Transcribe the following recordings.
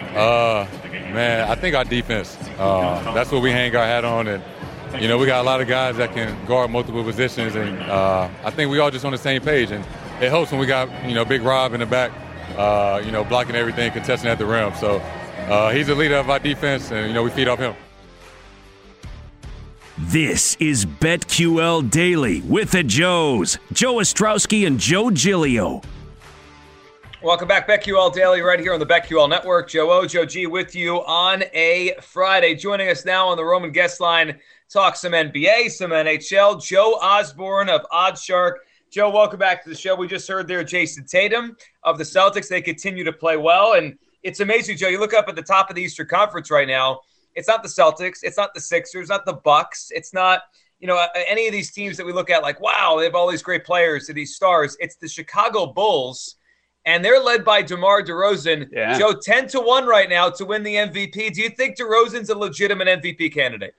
Uh, man, I think our defense. Uh, that's what we hang our hat on, and you know we got a lot of guys that can guard multiple positions, and uh, I think we all just on the same page. And it helps when we got you know Big Rob in the back, uh, you know blocking everything, contesting at the rim. So uh, he's the leader of our defense, and you know we feed off him. This is BetQL Daily with the Joes, Joe Ostrowski and Joe Giglio. Welcome back, BetQL Daily, right here on the BetQL Network. Joe O, Joe G with you on a Friday. Joining us now on the Roman guest line, talk some NBA, some NHL. Joe Osborne of OddsShark. Joe, welcome back to the show. We just heard there Jayson Tatum of the Celtics. They continue to play well, and it's amazing, Joe. You look up at the top of the Eastern Conference right now. It's not the Celtics. It's not the Sixers. Not the Bucks. It's not you know any of these teams that we look at like wow they have all these great players, these stars. It's the Chicago Bulls and they're led by DeMar DeRozan. Yeah. Joe, 10 to 1 right now to win the MVP. Do you think DeRozan's a legitimate MVP candidate?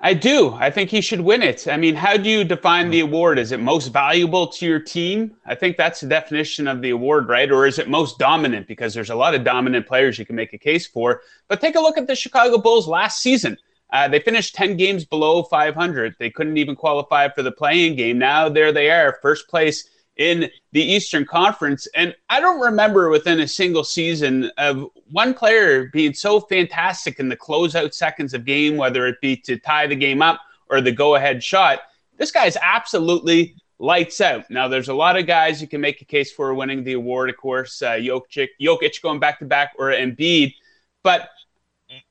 I do. I think he should win it. I mean, how do you define the award? Is it most valuable to your team? I think that's the definition of the award, right? Or is it most dominant? Because there's a lot of dominant players you can make a case for. But take a look at the Chicago Bulls last season. Uh, they finished 10 games below 500. They couldn't even qualify for the play-in game. Now there they are, first place in the Eastern Conference. And I don't remember within a single season of one player being so fantastic in the closeout seconds of game, whether it be to tie the game up or the go ahead shot. This guy's absolutely lights out. Now, there's a lot of guys you can make a case for winning the award, of course, uh, Jokic, Jokic going back to back or Embiid. But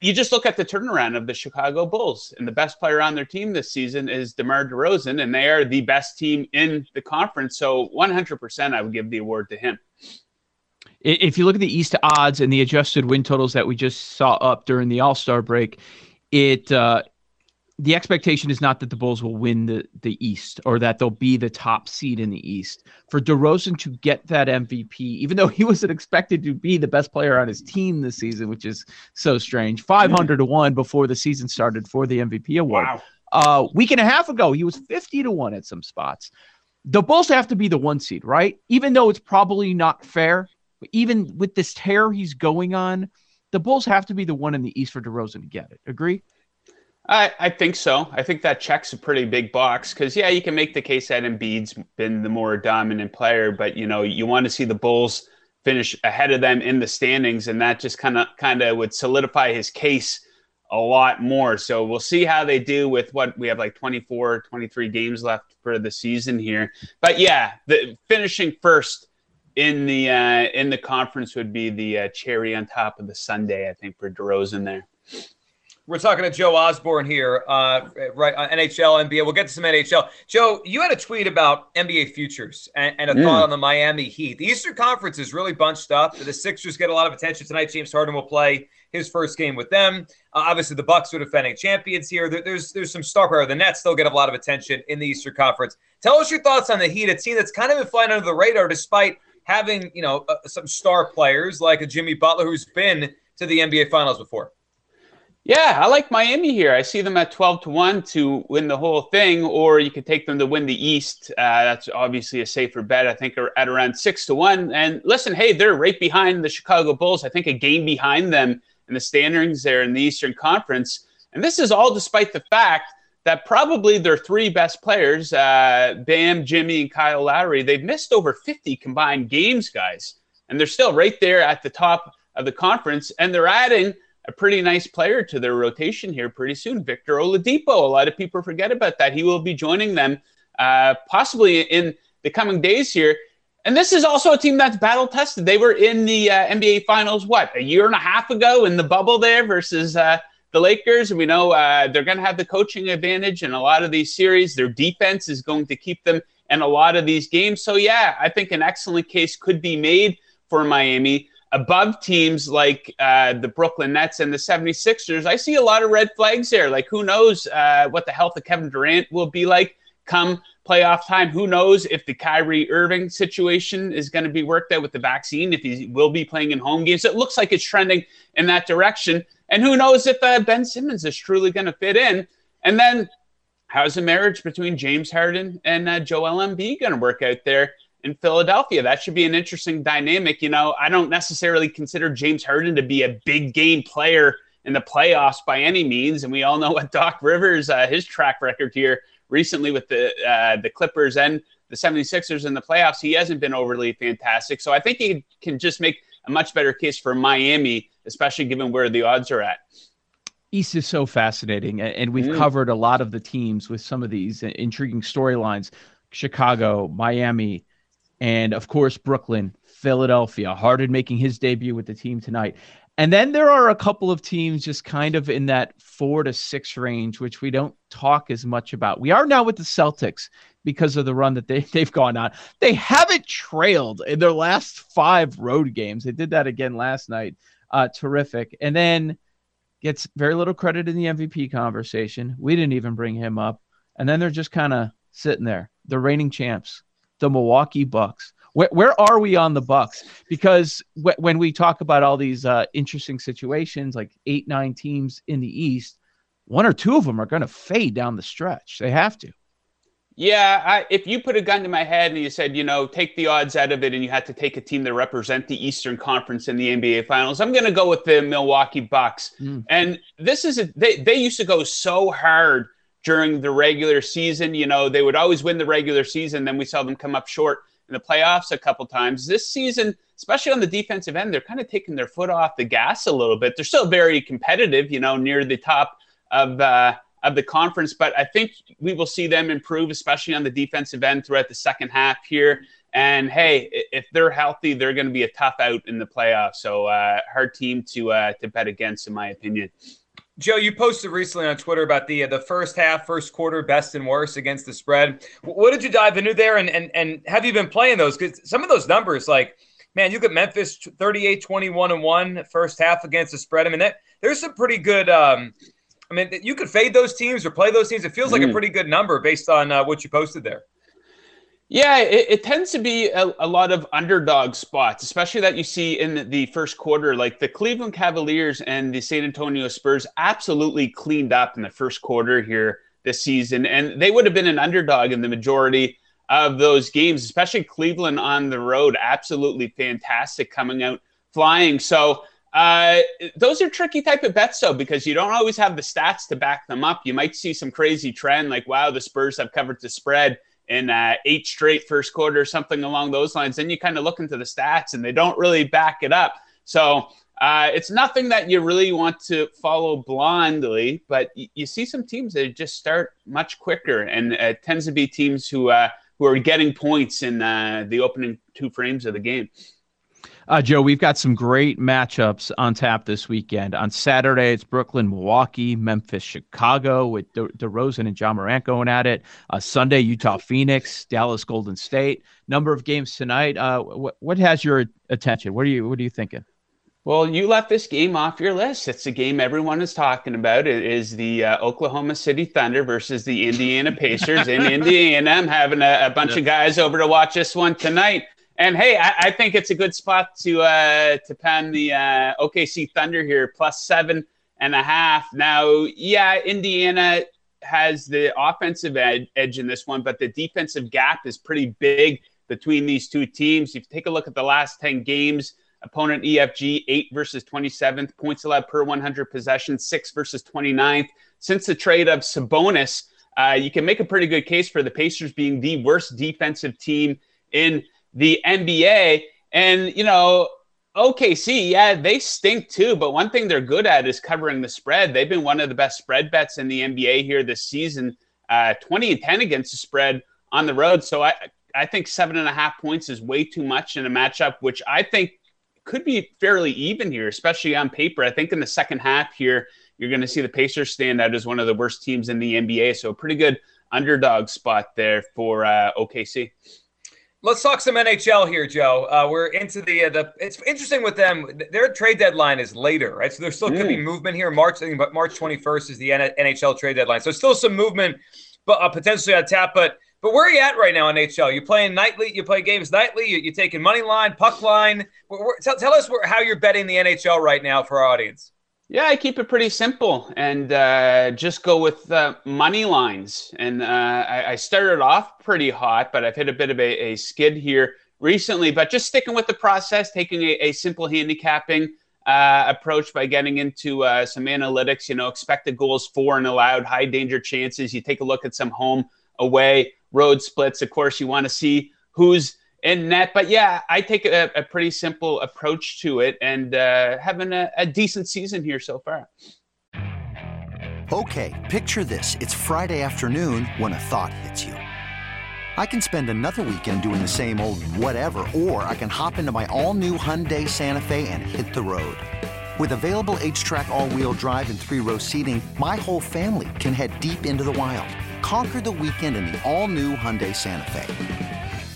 you just look at the turnaround of the Chicago Bulls, and the best player on their team this season is DeMar DeRozan, and they are the best team in the conference. So 100%, I would give the award to him. If you look at the East odds and the adjusted win totals that we just saw up during the All Star break, it uh, the expectation is not that the Bulls will win the, the East or that they'll be the top seed in the East. For DeRozan to get that MVP, even though he wasn't expected to be the best player on his team this season, which is so strange, 500 to 1 before the season started for the MVP award. Wow. Uh, week and a half ago, he was 50 to 1 at some spots. The Bulls have to be the one seed, right? Even though it's probably not fair, even with this tear he's going on, the Bulls have to be the one in the East for DeRozan to get it. Agree? I, I think so. I think that checks a pretty big box because yeah, you can make the case that Embiid's been the more dominant player, but you know you want to see the Bulls finish ahead of them in the standings, and that just kind of kind of would solidify his case a lot more. So we'll see how they do with what we have like 24, 23 games left for the season here. But yeah, the finishing first in the uh, in the conference would be the uh, cherry on top of the sundae, I think, for DeRozan there. We're talking to Joe Osborne here, uh, right? Uh, NHL, NBA. We'll get to some NHL. Joe, you had a tweet about NBA futures and, and a Mm. thought on the Miami Heat. The Eastern Conference is really bunched up. The Sixers get a lot of attention tonight. James Harden will play. his first game with them. Uh, obviously, the Bucks are defending champions here. There, there's there's some star power. The Nets still get a lot of attention in the Eastern Conference. Tell us your thoughts on the Heat, a team that's kind of been flying under the radar despite having you know uh, some star players like a Jimmy Butler who's been to the NBA Finals before. Yeah, I like Miami here. I see them at 12 to 1 to win the whole thing, or you could take them to win the East. Uh, that's obviously a safer bet. I think at around 6 to 1. And listen, hey, they're right behind the Chicago Bulls. I think a game behind them in the standings there in the Eastern Conference. And this is all despite the fact that probably their three best players, uh, Bam, Jimmy, and Kyle Lowry, they've missed over 50 combined games, guys. And they're still right there at the top of the conference. And they're adding a pretty nice player to their rotation here pretty soon. Victor Oladipo. A lot of people forget about that. He will be joining them uh, possibly in the coming days here. And this is also a team that's battle tested. They were in the uh, NBA Finals, what, a year and a half ago in the bubble there versus uh, the Lakers. We know uh, they're going to have the coaching advantage in a lot of these series. Their defense is going to keep them in a lot of these games. So, yeah, I think an excellent case could be made for Miami above teams like uh, the Brooklyn Nets and the 76ers, I see a lot of red flags there. Like, who knows uh, what the health of Kevin Durant will be like come playoff time? Who knows if the Kyrie Irving situation is going to be worked out with the vaccine, if he will be playing in home games? It looks like it's trending in that direction. And who knows if uh, Ben Simmons is truly going to fit in? And then, how's the marriage between James Harden and uh, Joel Embiid going to work out there? In Philadelphia. That should be an interesting dynamic. You know, I don't necessarily consider James Harden to be a big game player in the playoffs by any means, and we all know what Doc Rivers, uh, his track record here recently with the uh, the Clippers and the 76ers in the playoffs, he hasn't been overly fantastic. So I think he can just make a much better case for Miami, especially given where the odds are at. East is so fascinating, and we've mm. covered a lot of the teams with some of these intriguing storylines. Chicago, Miami, and of course Brooklyn, Philadelphia. Harden making his debut with the team tonight. And then there are a couple of teams just kind of in that four to six range, which we don't talk as much about. We are now with the Celtics because of the run that they, they've gone on. They haven't trailed in their last five road games. They did that again last night. Uh, terrific. And then gets very little credit in the MVP conversation. We didn't even bring him up. And then they're just kind of sitting there. The reigning champs the Milwaukee Bucks. Where, where are we on the Bucks? Because w- when we talk about all these uh, interesting situations, like eight, nine teams in the East, one or two of them are going to fade down the stretch. They have to. Yeah, I, if you put a gun to my head and you said, you know, take the odds out of it, and you had to take a team that represent the Eastern Conference in the NBA Finals, I'm going to go with the Milwaukee Bucks. Mm. And this is a, they they used to go so hard during the regular season. You know, they would always win the regular season. Then we saw them come up short in the playoffs a couple times. This season, especially on the defensive end, they're kind of taking their foot off the gas a little bit. They're still very competitive, you know, near the top of uh, of the conference. But I think we will see them improve, especially on the defensive end throughout the second half here. And hey, if they're healthy, they're going to be a tough out in the playoffs. So uh, hard team to uh, to bet against, in my opinion. Joe, you posted recently on Twitter about the uh, the first half, first quarter, best and worst against the spread. What did you dive into there, and and and have you been playing those? Because some of those numbers, like man, you look at Memphis 38, 21 and one first half against the spread. I mean, that, there's some pretty good. Um, I mean, you could fade those teams or play those teams. It feels like mm. a pretty good number based on uh, what you posted there. Yeah, it, it, tends to be a, a, lot of underdog spots, especially that you see in the first quarter. Like the Cleveland Cavaliers and the San Antonio Spurs absolutely cleaned up in the first quarter here this season. And they would have been an underdog in the majority of those games, especially Cleveland on the road. Absolutely fantastic coming out flying. So, uh, those are tricky type of bets, though, because you don't always have the stats to back them up. You might see some crazy trend like, wow, the Spurs have covered the spread in uh, eight straight first quarter, something along those lines. Then you kind of look into the stats and they don't really back it up. So uh, it's nothing that you really want to follow blindly, but y- you see some teams that just start much quicker, and it tends to be teams who uh, who are getting points in uh, the opening two frames of the game. Uh, Joe, we've got some great matchups on tap this weekend. On Saturday, it's Brooklyn, Milwaukee, Memphis, Chicago with De- DeRozan and Ja Morant going at it. Uh, Sunday, Utah, Phoenix, Dallas, Golden State. Number of games tonight. Uh, what has your attention? What are you What are you thinking? Well, you left this game off your list. It's the game everyone is talking about. It is the uh, Oklahoma City Thunder versus the Indiana Pacers in Indiana. I'm having a, a bunch of guys over to watch this one tonight. And hey, I, I think it's a good spot to uh, to pen the uh, OKC Thunder here, plus seven and a half. Now, yeah, Indiana has the offensive ed- edge in this one, but the defensive gap is pretty big between these two teams. If you take a look at the last 10 games, Opponent EFG, 8 versus 27th. Points allowed per 100 possessions, 6 versus 29th. Since the trade of Sabonis, uh, you can make a pretty good case for the Pacers being the worst defensive team in the NBA. And, you know, OKC, yeah, they stink too. But one thing they're good at is covering the spread. They've been one of the best spread bets in the NBA here this season, uh, 20 and 10 against the spread on the road. So I, I think seven and a half points is way too much in a matchup, which I think could be fairly even here, especially on paper. I think in the second half here, you're going to see the Pacers stand out as one of the worst teams in the NBA. So a pretty good underdog spot there for uh, OKC. Let's talk some NHL here, Joe. Uh, we're into the uh, the. It's interesting with them. Their trade deadline is later, right? So there still could mm. be movement here. March, but March 21st is the NHL trade deadline. So still some movement, but uh, potentially on tap. But but where are you at right now in NHL? You playing nightly? You play games nightly? You, you taking money line, puck line? Where, where, tell, tell us where, how you're betting the NHL right now for our audience. Yeah, I keep it pretty simple and uh, just go with uh, money lines. And uh, I, I, started off pretty hot, but I've hit a bit of a, a skid here recently. But just sticking with the process, taking a, a simple handicapping uh, approach by getting into uh, some analytics. You know, expected goals for and allowed, high danger chances. You take a look at some home away road splits. Of course, you want to see who's in net. But yeah, I take a, a pretty simple approach to it and uh, having a, a decent season here so far. Okay, picture this. It's Friday afternoon when a thought hits you. I can spend another weekend doing the same old whatever, or I can hop into my all new Hyundai Santa Fe and hit the road. With available HTRAC all wheel drive, and three row seating, my whole family can head deep into the wild Conquer the weekend in the all-new Hyundai Santa Fe.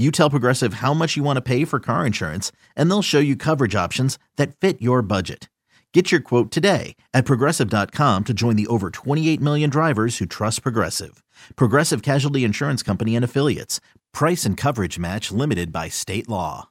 you tell Progressive how much you want to pay for car insurance, and they'll show you coverage options that fit your budget. Get your quote today at progressive.com to join the over 28 million drivers who trust Progressive. Progressive Casualty Insurance Company and Affiliates. Price and coverage match limited by state law.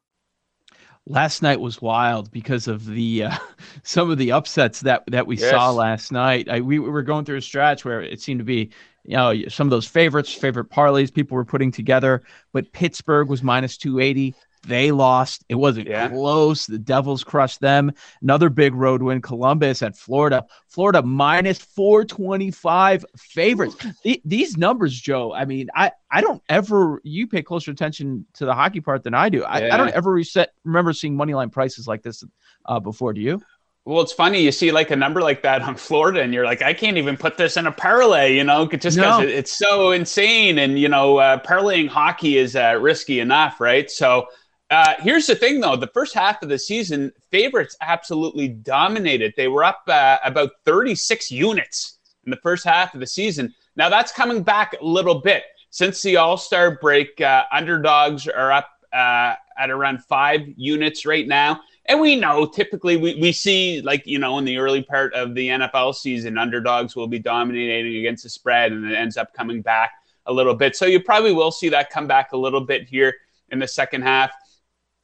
Last night was wild because of the uh, some of the upsets that that we yes. saw last night. I, we, we were going through a stretch where it seemed to be you know, some of those favorites, favorite parlays people were putting together. But Pittsburgh was minus 280. They lost. It wasn't yeah. close. The Devils crushed them. Another big road win. Columbus at Florida. Florida minus 425 favorites. The, these numbers, Joe, I mean, I, I don't ever, you pay closer attention to the hockey part than I do. I, yeah. I don't ever reset, remember seeing money line prices like this uh, before. Do you? Well, it's funny you see like a number like that on Florida, and you're like, I can't even put this in a parlay, you know, just because no. it, it's so insane. And you know, uh, parlaying hockey is uh, risky enough, right? So uh, here's the thing, though: the first half of the season, favorites absolutely dominated. They were up uh, about 36 units in the first half of the season. Now that's coming back a little bit since the All Star break. Uh, underdogs are up uh, at around five units right now. And we know typically we, we see, like, you know, in the early part of the NFL season, underdogs will be dominating against the spread and it ends up coming back a little bit. So you probably will see that come back a little bit here in the second half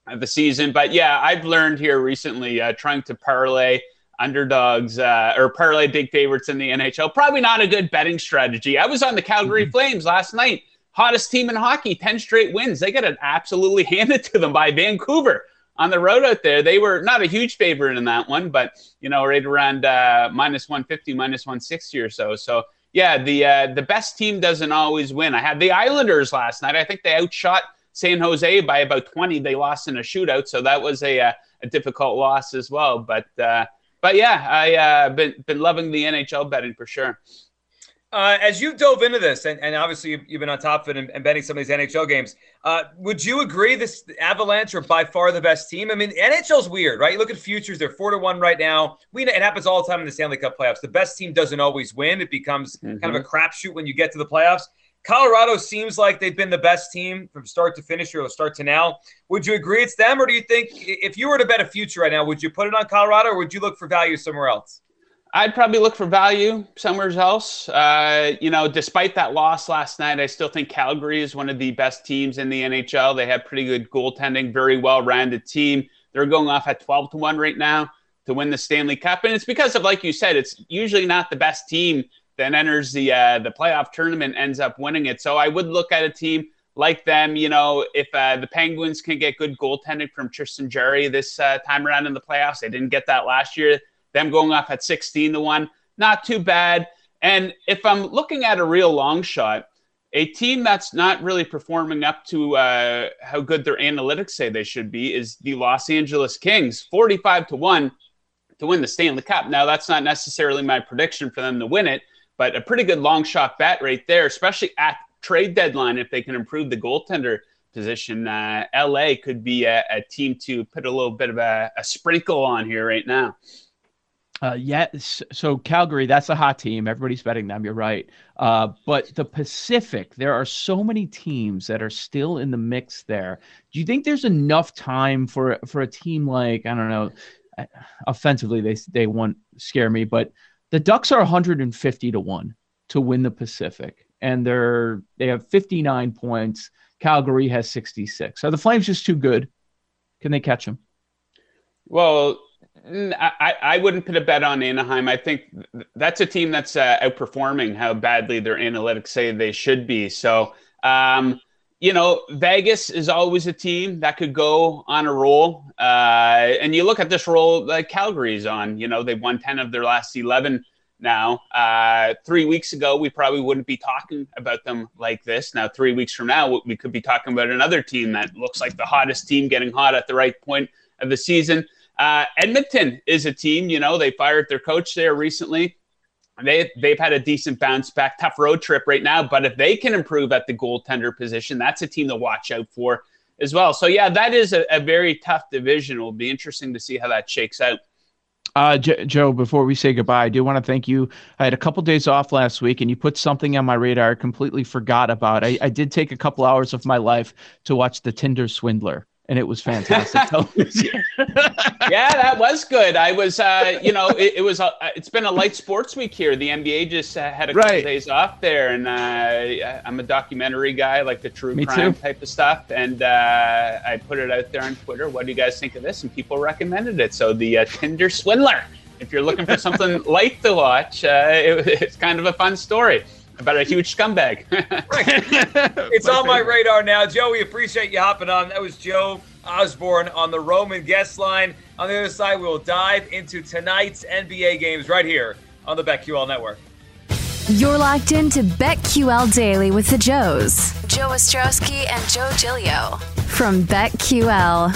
of the season. But yeah, I've learned here recently uh, trying to parlay underdogs uh, or parlay big favorites in the NHL. Probably not a good betting strategy. I was on the Calgary mm-hmm. Flames last night, hottest team in hockey, 10 straight wins. They got it absolutely handed to them by Vancouver on the road out there. They were not a huge favorite in that one, but you know, right around uh, minus 150, minus 160 or so. So yeah, the uh, the best team doesn't always win. I had the Islanders last night. I think they outshot San Jose by about 20. They lost in a shootout, so that was a, a, uh, a difficult loss as well. But uh, but yeah, I uh, been been loving the NHL betting for sure. Uh, as you dove into this, and, and obviously you've, you've, been on top of it and, and betting some of these NHL games, uh, would you agree this Avalanche are by far the best team? I mean, NHL's weird, right? You look at futures; they're four to one right now. We it happens all the time in the Stanley Cup playoffs. The best team doesn't always win; it becomes mm-hmm. kind of a crapshoot when you get to the playoffs. Colorado seems like they've been the best team from start to finish or start to now. Would you agree it's them, or do you think if you were to bet a future right now, would you put it on Colorado, or would you look for value somewhere else? I'd probably look for value somewhere else. Uh, you know, despite that loss last night, I still think Calgary is one of the best teams in the NHL. They have pretty good goaltending, very well rounded team. They're going off at 12 to 1 right now to win the Stanley Cup. And it's because of, like you said, it's usually not the best team that enters the uh, the playoff tournament ends up winning it. So I would look at a team like them. You know, if uh, the Penguins can get good goaltending from Tristan Jarry this uh, time around in the playoffs, they didn't get that last year them going off at 16 to 1, not too bad. And if I'm looking at a real long shot, a team that's not really performing up to uh, how good their analytics say they should be is the Los Angeles Kings, 45 to 1 to win the Stanley Cup. Now, that's not necessarily my prediction for them to win it, but a pretty good long shot bet right there, especially at trade deadline if they can improve the goaltender position. Uh, LA could be a, a, team to put a little bit of a, a sprinkle on here right now. Uh, yes. So Calgary, that's a hot team. Everybody's betting them. You're right. Uh, but the Pacific, there are so many teams that are still in the mix there. Do you think there's enough time for for a team like I don't know? Uh, offensively, they they won't scare me, but the Ducks are 150 to one to win the Pacific, and they're they have 59 points. Calgary has 66. Are the Flames just too good? Can they catch them? Well, I, I wouldn't put a bet on Anaheim. I think that's a team that's uh, outperforming how badly their analytics say they should be. So, um, you know, Vegas is always a team that could go on a roll. Uh, and you look at this roll that Calgary's on. You know, they've won 10 of their last 11 now. Uh, three weeks ago, we probably wouldn't be talking about them like this. Now, three weeks from now, we could be talking about another team that looks like the hottest team getting hot at the right point of the season. Uh, Edmonton is a team, you know, they fired their coach there recently. They, they've had a decent bounce back, tough road trip right now. But if they can improve at the goaltender position, that's a team to watch out for as well. So, yeah, that is a, a very tough division. It'll be interesting to see how that shakes out. Uh, J- Joe, before we say goodbye, I do want to thank you. I had a couple days off last week, and you put something on my radar I completely forgot about. I, I did take a couple hours of my life to watch The Tinder Swindler and it was fantastic yeah, that was good. I was, uh, you know, it, it was. A, it's been a light sports week here. The NBA just uh, had a couple right. days off there, and uh, I'm a documentary guy, like the true Me crime too. type of stuff. And uh, I put it out there on Twitter. What do you guys think of this? And people recommended it. So the uh, Tinder Swindler. If you're looking for something light to watch, uh, it, it's kind of a fun story about a huge scumbag. it's on my radar now. Joe, we appreciate you hopping on. That was Joe Osborne on the Roman guest line. On the other side, we will dive into tonight's NBA games right here on the BetQL Network. You're locked into BetQL Daily with the Joes, Joe Ostrowski and Joe Giglio from BetQL.